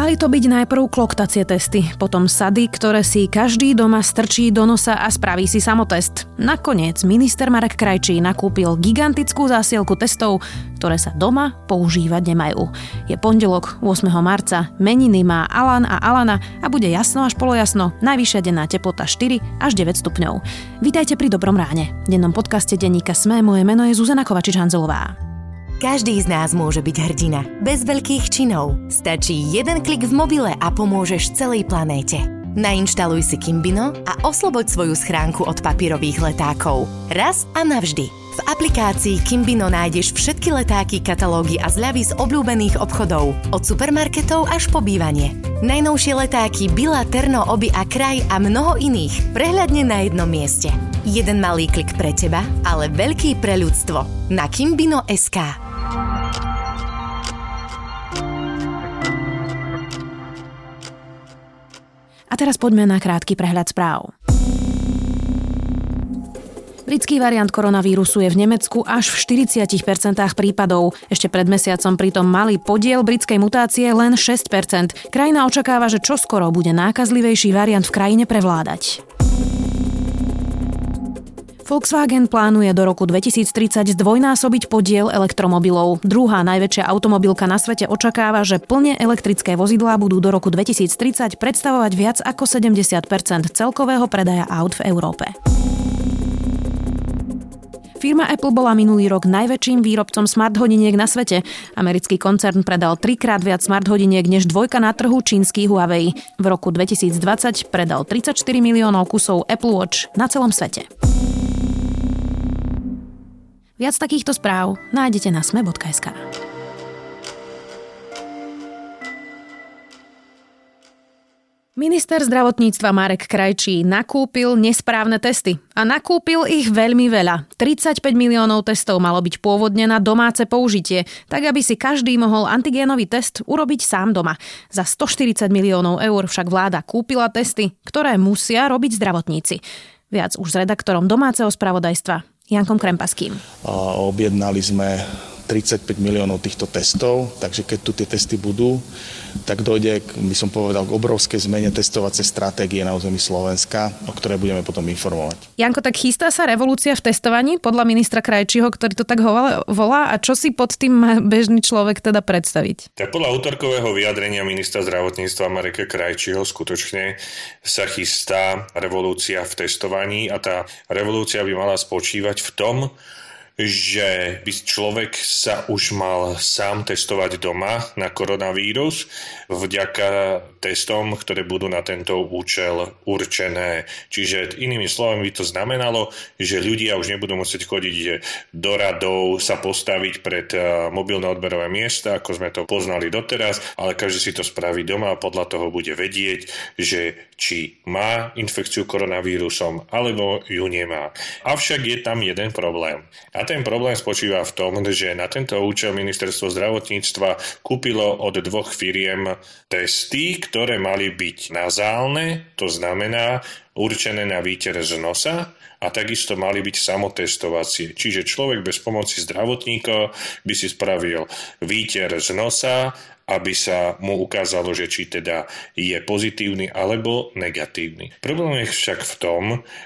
Mali to byť najprv kloktacie testy, potom sady, ktoré si každý doma strčí do nosa a spraví si samotest. Nakoniec minister Marek Krajčí nakúpil gigantickú zásielku testov, ktoré sa doma používať nemajú. Je pondelok 8. marca, meniny má Alan a Alana a bude jasno až polojasno, najvyššia denná teplota 4 až 9 stupňov. Vítajte pri Dobrom ráne. V dennom podcaste denníka Sme moje meno je Zuzana Kovačič-Hanzelová. Každý z nás môže byť hrdina. Bez veľkých činov. Stačí jeden klik v mobile a pomôžeš celej planéte. Nainštaluj si Kimbino a osloboď svoju schránku od papírových letákov. Raz a navždy. V aplikácii Kimbino nájdeš všetky letáky, katalógy a zľavy z obľúbených obchodov. Od supermarketov až po bývanie. Najnovšie letáky Bila, Terno, Oby a Kraj a mnoho iných. Prehľadne na jednom mieste. Jeden malý klik pre teba, ale veľký pre ľudstvo. Na Kimbino.sk A teraz poďme na krátky prehľad správ. Britský variant koronavírusu je v Nemecku až v 40% prípadov. Ešte pred mesiacom pritom malý podiel britskej mutácie len 6%. Krajina očakáva, že čoskoro bude nákazlivejší variant v krajine prevládať. Volkswagen plánuje do roku 2030 zdvojnásobiť podiel elektromobilov. Druhá najväčšia automobilka na svete očakáva, že plne elektrické vozidlá budú do roku 2030 predstavovať viac ako 70% celkového predaja aut v Európe. Firma Apple bola minulý rok najväčším výrobcom smart hodiniek na svete. Americký koncern predal trikrát viac smart hodiniek než dvojka na trhu čínsky Huawei. V roku 2020 predal 34 miliónov kusov Apple Watch na celom svete. Viac takýchto správ nájdete na sme.sk. Minister zdravotníctva Marek Krajčí nakúpil nesprávne testy. A nakúpil ich veľmi veľa. 35 miliónov testov malo byť pôvodne na domáce použitie, tak aby si každý mohol antigénový test urobiť sám doma. Za 140 miliónov eur však vláda kúpila testy, ktoré musia robiť zdravotníci. Viac už s redaktorom domáceho spravodajstva Jankom Krempaským. Objednali sme 35 miliónov týchto testov, takže keď tu tie testy budú, tak dojde, by som povedal, k obrovskej zmene testovacej stratégie na území Slovenska, o ktorej budeme potom informovať. Janko, tak chystá sa revolúcia v testovaní podľa ministra Krajčího, ktorý to tak volá a čo si pod tým má bežný človek teda predstaviť? Tak podľa útorkového vyjadrenia ministra zdravotníctva Mareka Krajčího skutočne sa chystá revolúcia v testovaní a tá revolúcia by mala spočívať v tom, že by človek sa už mal sám testovať doma na koronavírus vďaka testom, ktoré budú na tento účel určené. Čiže inými slovami by to znamenalo, že ľudia už nebudú musieť chodiť do radov, sa postaviť pred eh, mobilné odberové miesta, ako sme to poznali doteraz, ale každý si to spraví doma a podľa toho bude vedieť, že či má infekciu koronavírusom alebo ju nemá. Avšak je tam jeden problém. A ten problém spočíva v tom, že na tento účel ministerstvo zdravotníctva kúpilo od dvoch firiem testy, ktoré mali byť nazálne, to znamená určené na výter z nosa a takisto mali byť samotestovacie. Čiže človek bez pomoci zdravotníka by si spravil výter z nosa aby sa mu ukázalo, že či teda je pozitívny alebo negatívny. Problém je však v tom,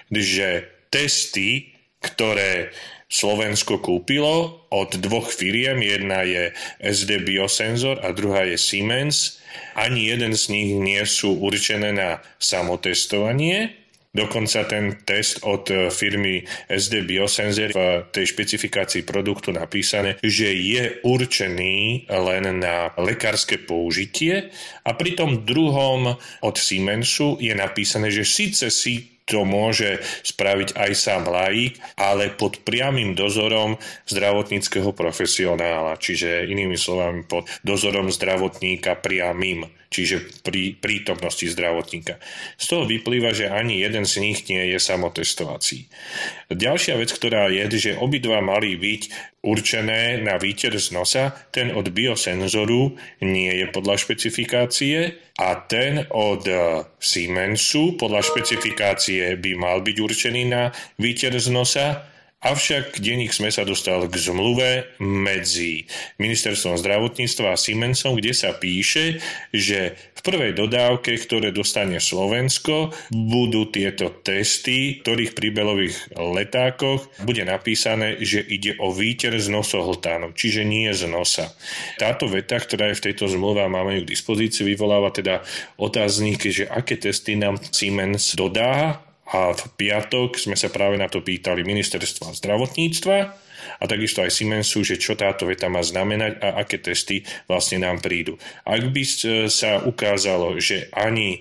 že testy, ktoré Slovensko kúpilo. Od dvoch firiem, jedna je SD Biosensor a druhá je Siemens, ani jeden z nich nie sú určené na samotestovanie, Dokonca ten test od firmy SD Biosensor v tej špecifikácii produktu napísané, že je určený len na lekárske použitie. A pri tom druhom od Siemensu je napísané, že síce si to môže spraviť aj sám laik, ale pod priamým dozorom zdravotníckého profesionála, čiže inými slovami pod dozorom zdravotníka priamým čiže pri prítomnosti zdravotníka. Z toho vyplýva, že ani jeden z nich nie je samotestovací. Ďalšia vec, ktorá je, že obidva mali byť určené na výter z nosa, ten od biosenzoru nie je podľa špecifikácie a ten od Siemensu podľa špecifikácie by mal byť určený na výter z nosa Avšak denník sme sa dostal k zmluve medzi Ministerstvom zdravotníctva a Siemensom, kde sa píše, že v prvej dodávke, ktoré dostane Slovensko, budú tieto testy, ktorých pri belových letákoch bude napísané, že ide o výter z nosohltánov, čiže nie z nosa. Táto veta, ktorá je v tejto zmluve a máme ju k dispozícii, vyvoláva teda otáznik, že aké testy nám Siemens dodá a v piatok sme sa práve na to pýtali ministerstva zdravotníctva a takisto aj Siemensu, že čo táto veta má znamenať a aké testy vlastne nám prídu. Ak by sa ukázalo, že ani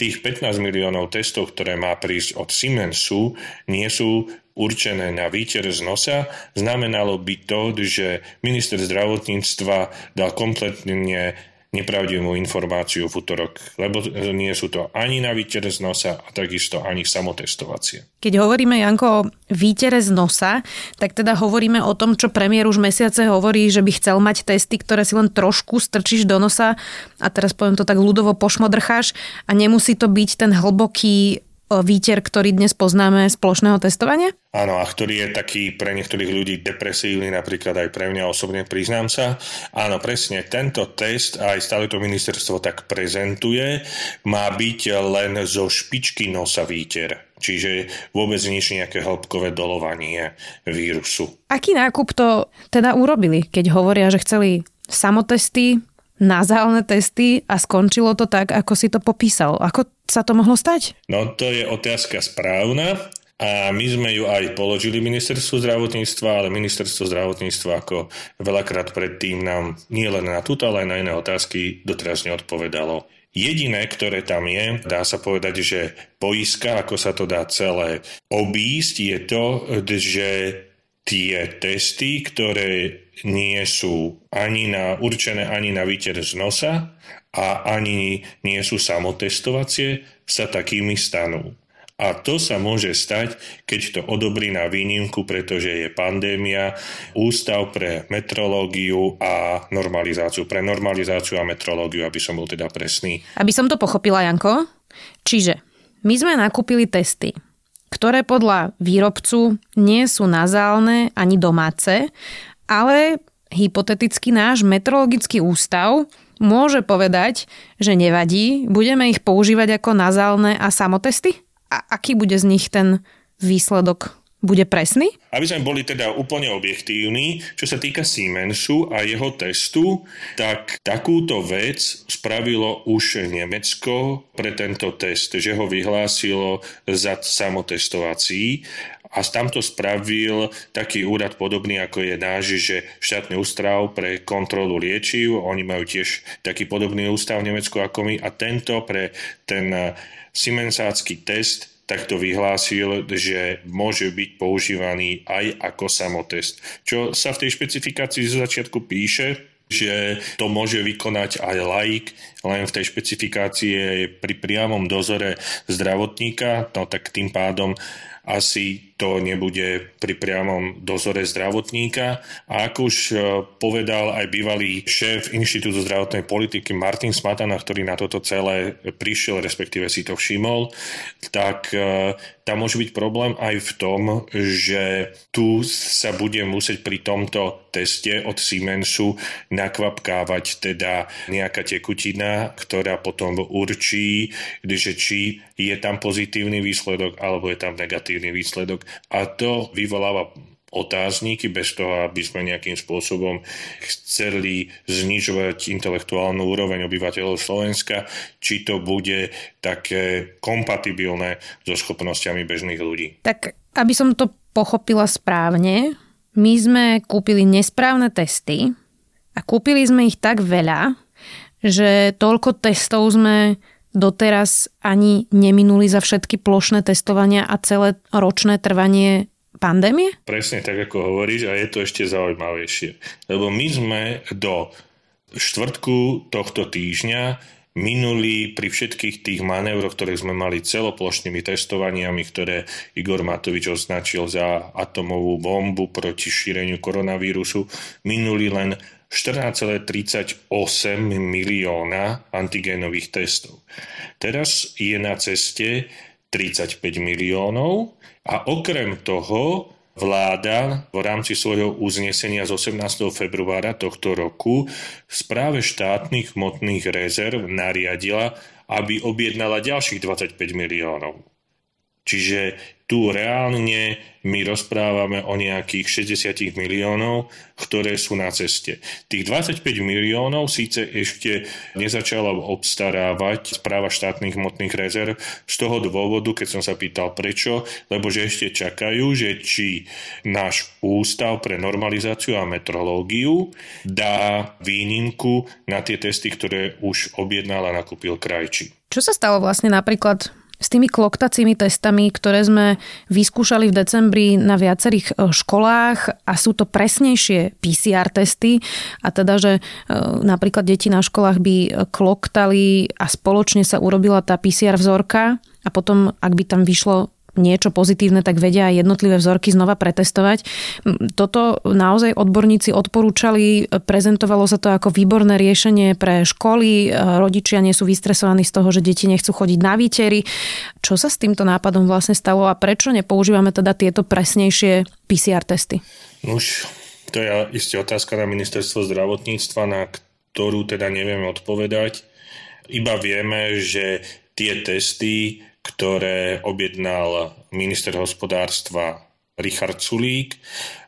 tých 15 miliónov testov, ktoré má prísť od Siemensu, nie sú určené na výter z nosa, znamenalo by to, že minister zdravotníctva dal kompletne nepravdivú informáciu v útorok, lebo nie sú to ani na výtere z nosa a takisto ani samotestovacie. Keď hovoríme, Janko, o výtere z nosa, tak teda hovoríme o tom, čo premiér už mesiace hovorí, že by chcel mať testy, ktoré si len trošku strčíš do nosa a teraz poviem to tak ľudovo pošmodrcháš a nemusí to byť ten hlboký výter, ktorý dnes poznáme z plošného testovania? Áno, a ktorý je taký pre niektorých ľudí depresívny, napríklad aj pre mňa osobne, priznám sa. Áno, presne, tento test, aj stále to ministerstvo tak prezentuje, má byť len zo špičky nosa výter. Čiže vôbec nič nejaké hĺbkové dolovanie vírusu. Aký nákup to teda urobili, keď hovoria, že chceli samotesty, nazálne testy a skončilo to tak, ako si to popísal. Ako sa to mohlo stať? No to je otázka správna. A my sme ju aj položili ministerstvu zdravotníctva, ale ministerstvo zdravotníctva ako veľakrát predtým nám nie len na túto, ale aj na iné otázky doteraz neodpovedalo. Jediné, ktoré tam je, dá sa povedať, že poiska, ako sa to dá celé obísť, je to, že tie testy, ktoré nie sú ani na, určené ani na výter z nosa a ani nie sú samotestovacie, sa takými stanú. A to sa môže stať, keď to odobrí na výnimku, pretože je pandémia, Ústav pre metrológiu a normalizáciu. Pre normalizáciu a metrológiu, aby som bol teda presný. Aby som to pochopila, Janko. Čiže my sme nakúpili testy ktoré podľa výrobcu nie sú nazálne ani domáce, ale hypoteticky náš metrologický ústav môže povedať, že nevadí, budeme ich používať ako nazálne a samotesty? A aký bude z nich ten výsledok bude presný? Aby sme boli teda úplne objektívni, čo sa týka Siemensu a jeho testu, tak takúto vec spravilo už Nemecko pre tento test, že ho vyhlásilo za samotestovací a tam to spravil taký úrad podobný ako je náš, že štátny ústav pre kontrolu liečiv, oni majú tiež taký podobný ústav v Nemecku ako my a tento pre ten Siemensácky test takto vyhlásil, že môže byť používaný aj ako samotest. Čo sa v tej špecifikácii zo začiatku píše, že to môže vykonať aj laik, len v tej špecifikácii je pri priamom dozore zdravotníka, no tak tým pádom asi to nebude pri priamom dozore zdravotníka. A ako už e, povedal aj bývalý šéf Inštitútu zdravotnej politiky Martin Smatana, ktorý na toto celé prišiel, respektíve si to všimol, tak e, tam môže byť problém aj v tom, že tu sa bude musieť pri tomto teste od Siemensu nakvapkávať teda nejaká tekutina, ktorá potom určí, že či je tam pozitívny výsledok alebo je tam negatívny výsledok. A to vyvoláva otázniky bez toho, aby sme nejakým spôsobom chceli znižovať intelektuálnu úroveň obyvateľov Slovenska, či to bude také kompatibilné so schopnosťami bežných ľudí. Tak, aby som to pochopila správne, my sme kúpili nesprávne testy a kúpili sme ich tak veľa, že toľko testov sme doteraz ani neminuli za všetky plošné testovania a celé ročné trvanie pandémie? Presne tak, ako hovoríš a je to ešte zaujímavejšie. Lebo my sme do štvrtku tohto týždňa minuli pri všetkých tých manévroch, ktoré sme mali celoplošnými testovaniami, ktoré Igor Matovič označil za atomovú bombu proti šíreniu koronavírusu, minuli len 14,38 milióna antigénových testov. Teraz je na ceste 35 miliónov a okrem toho vláda v rámci svojho uznesenia z 18. februára tohto roku správe štátnych hmotných rezerv nariadila, aby objednala ďalších 25 miliónov. Čiže tu reálne my rozprávame o nejakých 60 miliónov, ktoré sú na ceste. Tých 25 miliónov síce ešte nezačala obstarávať správa štátnych hmotných rezerv z toho dôvodu, keď som sa pýtal prečo, lebo že ešte čakajú, že či náš ústav pre normalizáciu a metrológiu dá výnimku na tie testy, ktoré už objednal a nakúpil krajči. Čo sa stalo vlastne napríklad s tými kloktacími testami, ktoré sme vyskúšali v decembri na viacerých e, školách a sú to presnejšie PCR testy a teda, že e, napríklad deti na školách by kloktali a spoločne sa urobila tá PCR vzorka a potom, ak by tam vyšlo niečo pozitívne, tak vedia aj jednotlivé vzorky znova pretestovať. Toto naozaj odborníci odporúčali, prezentovalo sa to ako výborné riešenie pre školy, rodičia nie sú vystresovaní z toho, že deti nechcú chodiť na výtery. Čo sa s týmto nápadom vlastne stalo a prečo nepoužívame teda tieto presnejšie PCR testy? Už to je isté otázka na ministerstvo zdravotníctva, na ktorú teda nevieme odpovedať. Iba vieme, že tie testy ktoré objednal minister hospodárstva Richard Sulík,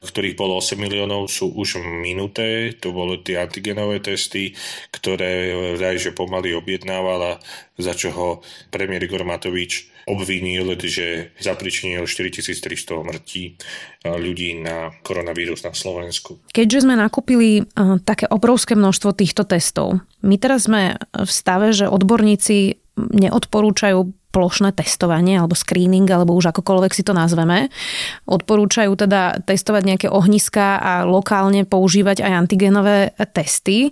ktorých bolo 8 miliónov, sú už minuté. To boli tie antigenové testy, ktoré vraj, že pomaly objednávala, za čo ho premiér Igor Matovič obvinil, že zapričinil 4300 mŕtí ľudí na koronavírus na Slovensku. Keďže sme nakúpili také obrovské množstvo týchto testov, my teraz sme v stave, že odborníci neodporúčajú plošné testovanie alebo screening, alebo už akokoľvek si to nazveme. Odporúčajú teda testovať nejaké ohniska a lokálne používať aj antigenové testy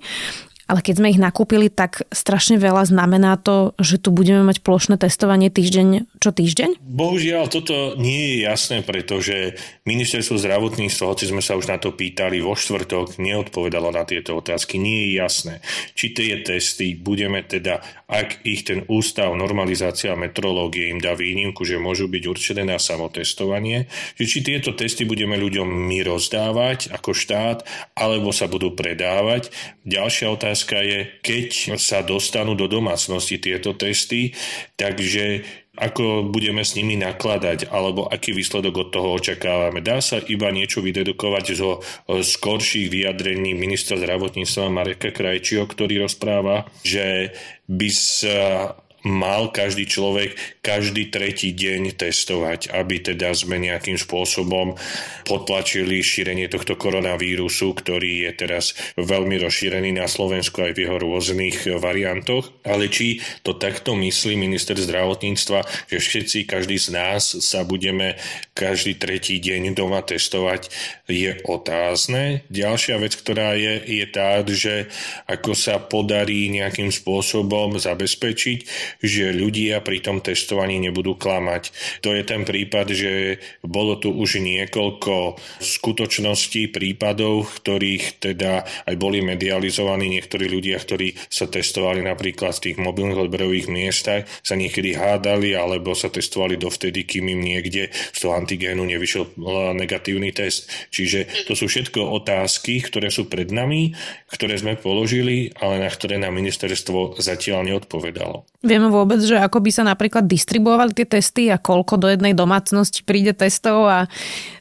ale keď sme ich nakúpili, tak strašne veľa znamená to, že tu budeme mať plošné testovanie týždeň čo týždeň? Bohužiaľ, toto nie je jasné, pretože ministerstvo zdravotníctva, hoci sme sa už na to pýtali vo štvrtok, neodpovedalo na tieto otázky. Nie je jasné, či tie testy budeme teda, ak ich ten ústav normalizácia metrológie im dá výnimku, že môžu byť určené na samotestovanie, že či tieto testy budeme ľuďom my rozdávať ako štát, alebo sa budú predávať. Ďalšia otázka otázka je, keď sa dostanú do domácnosti tieto testy, takže ako budeme s nimi nakladať, alebo aký výsledok od toho očakávame. Dá sa iba niečo vydedukovať zo skorších vyjadrení ministra zdravotníctva Mareka Krajčího, ktorý rozpráva, že by sa mal každý človek každý tretí deň testovať, aby teda sme nejakým spôsobom potlačili šírenie tohto koronavírusu, ktorý je teraz veľmi rozšírený na Slovensku aj v jeho rôznych variantoch. Ale či to takto myslí minister zdravotníctva, že všetci, každý z nás sa budeme každý tretí deň doma testovať, je otázne. Ďalšia vec, ktorá je, je tá, že ako sa podarí nejakým spôsobom zabezpečiť, že ľudia pri tom testovaní nebudú klamať. To je ten prípad, že bolo tu už niekoľko skutočností, prípadov, ktorých teda aj boli medializovaní niektorí ľudia, ktorí sa testovali napríklad v tých mobilných odberových miestach, sa niekedy hádali alebo sa testovali dovtedy, kým im niekde z toho antigénu nevyšiel negatívny test. Čiže to sú všetko otázky, ktoré sú pred nami, ktoré sme položili, ale na ktoré nám ministerstvo zatiaľ neodpovedalo. Vieme vôbec, že ako by sa napríklad distribuovali tie testy a koľko do jednej domácnosti príde testov a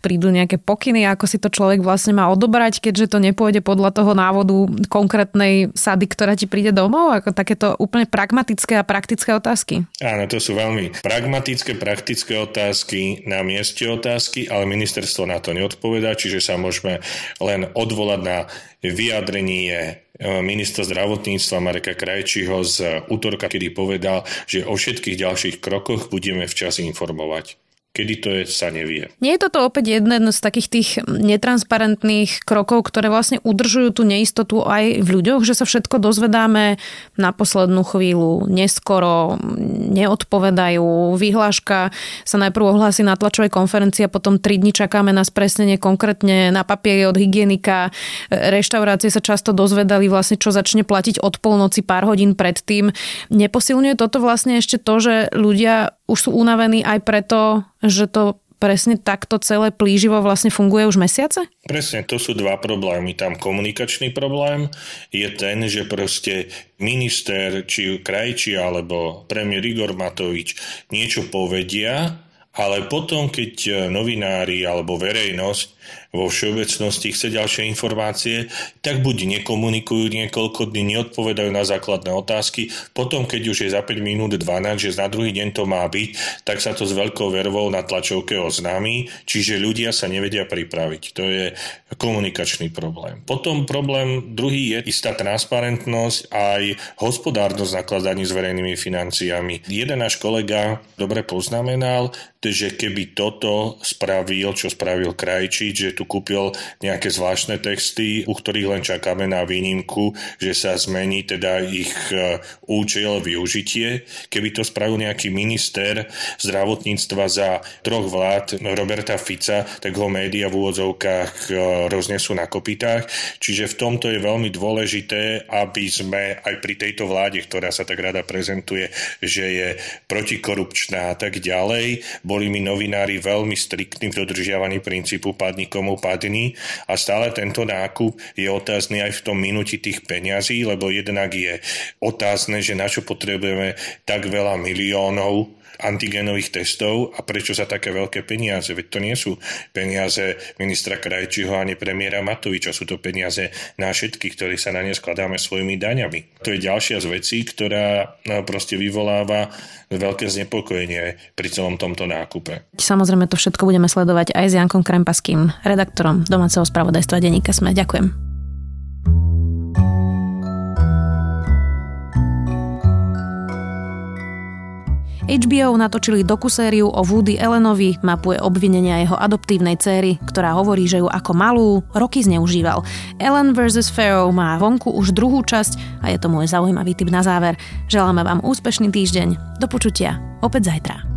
prídu nejaké pokyny, ako si to človek vlastne má odobrať, keďže to nepôjde podľa toho návodu konkrétnej sady, ktorá ti príde domov, ako takéto úplne pragmatické a praktické otázky. Áno, to sú veľmi pragmatické, praktické otázky, na mieste otázky, ale ministerstvo na to neodpovedá, čiže sa môžeme len odvolať na vyjadrenie ministra zdravotníctva Mareka Krajčího z útorka, kedy povedal, že o všetkých ďalších krokoch budeme včas informovať. Kedy to je, sa nevie. Nie je toto opäť jeden z takých tých netransparentných krokov, ktoré vlastne udržujú tú neistotu aj v ľuďoch, že sa všetko dozvedáme na poslednú chvíľu, neskoro, neodpovedajú. Vyhláška sa najprv ohlási na tlačovej konferencii a potom tri dni čakáme na spresnenie konkrétne na papieri od hygienika. Reštaurácie sa často dozvedali vlastne, čo začne platiť od polnoci pár hodín predtým. Neposilňuje toto vlastne ešte to, že ľudia už sú unavení aj preto, že to presne takto celé plíživo vlastne funguje už mesiace? Presne, to sú dva problémy. Tam komunikačný problém je ten, že proste minister, či krajči alebo premiér Igor Matovič niečo povedia, ale potom, keď novinári alebo verejnosť vo všeobecnosti chce ďalšie informácie, tak buď nekomunikujú niekoľko dní, neodpovedajú na základné otázky, potom keď už je za 5 minút 12, že na druhý deň to má byť, tak sa to s veľkou vervou na tlačovke oznámi, čiže ľudia sa nevedia pripraviť. To je komunikačný problém. Potom problém druhý je istá transparentnosť aj hospodárnosť nakladaní s verejnými financiami. Jeden náš kolega dobre poznamenal, že keby toto spravil, čo spravil Krajčič, že tu kúpil nejaké zvláštne texty, u ktorých len čakáme na výnimku, že sa zmení teda ich e, účel, využitie. Keby to spravil nejaký minister zdravotníctva za troch vlád Roberta Fica, tak ho média v úvodzovkách e, roznesú na kopitách. Čiže v tomto je veľmi dôležité, aby sme aj pri tejto vláde, ktorá sa tak rada prezentuje, že je protikorupčná a tak ďalej, boli mi novinári veľmi striktní v dodržiavaní princípu padni komu padni a stále tento nákup je otázny aj v tom minúti tých peňazí, lebo jednak je otázne, že na čo potrebujeme tak veľa miliónov antigenových testov a prečo za také veľké peniaze. Veď to nie sú peniaze ministra Krajčího ani premiéra Matoviča, sú to peniaze na všetkých, ktorí sa na ne skladáme svojimi daňami. To je ďalšia z vecí, ktorá no, proste vyvoláva veľké znepokojenie pri celom tomto nákupe. Samozrejme to všetko budeme sledovať aj s Jankom Krempaským, redaktorom domáceho spravodajstva denníka Sme. Ďakujem. HBO natočili dokusériu o Woody Allenovi, mapuje obvinenia jeho adoptívnej céry, ktorá hovorí, že ju ako malú roky zneužíval. Ellen vs. Pharaoh má vonku už druhú časť a je to môj zaujímavý tip na záver. Želáme vám úspešný týždeň. Do počutia. Opäť zajtra.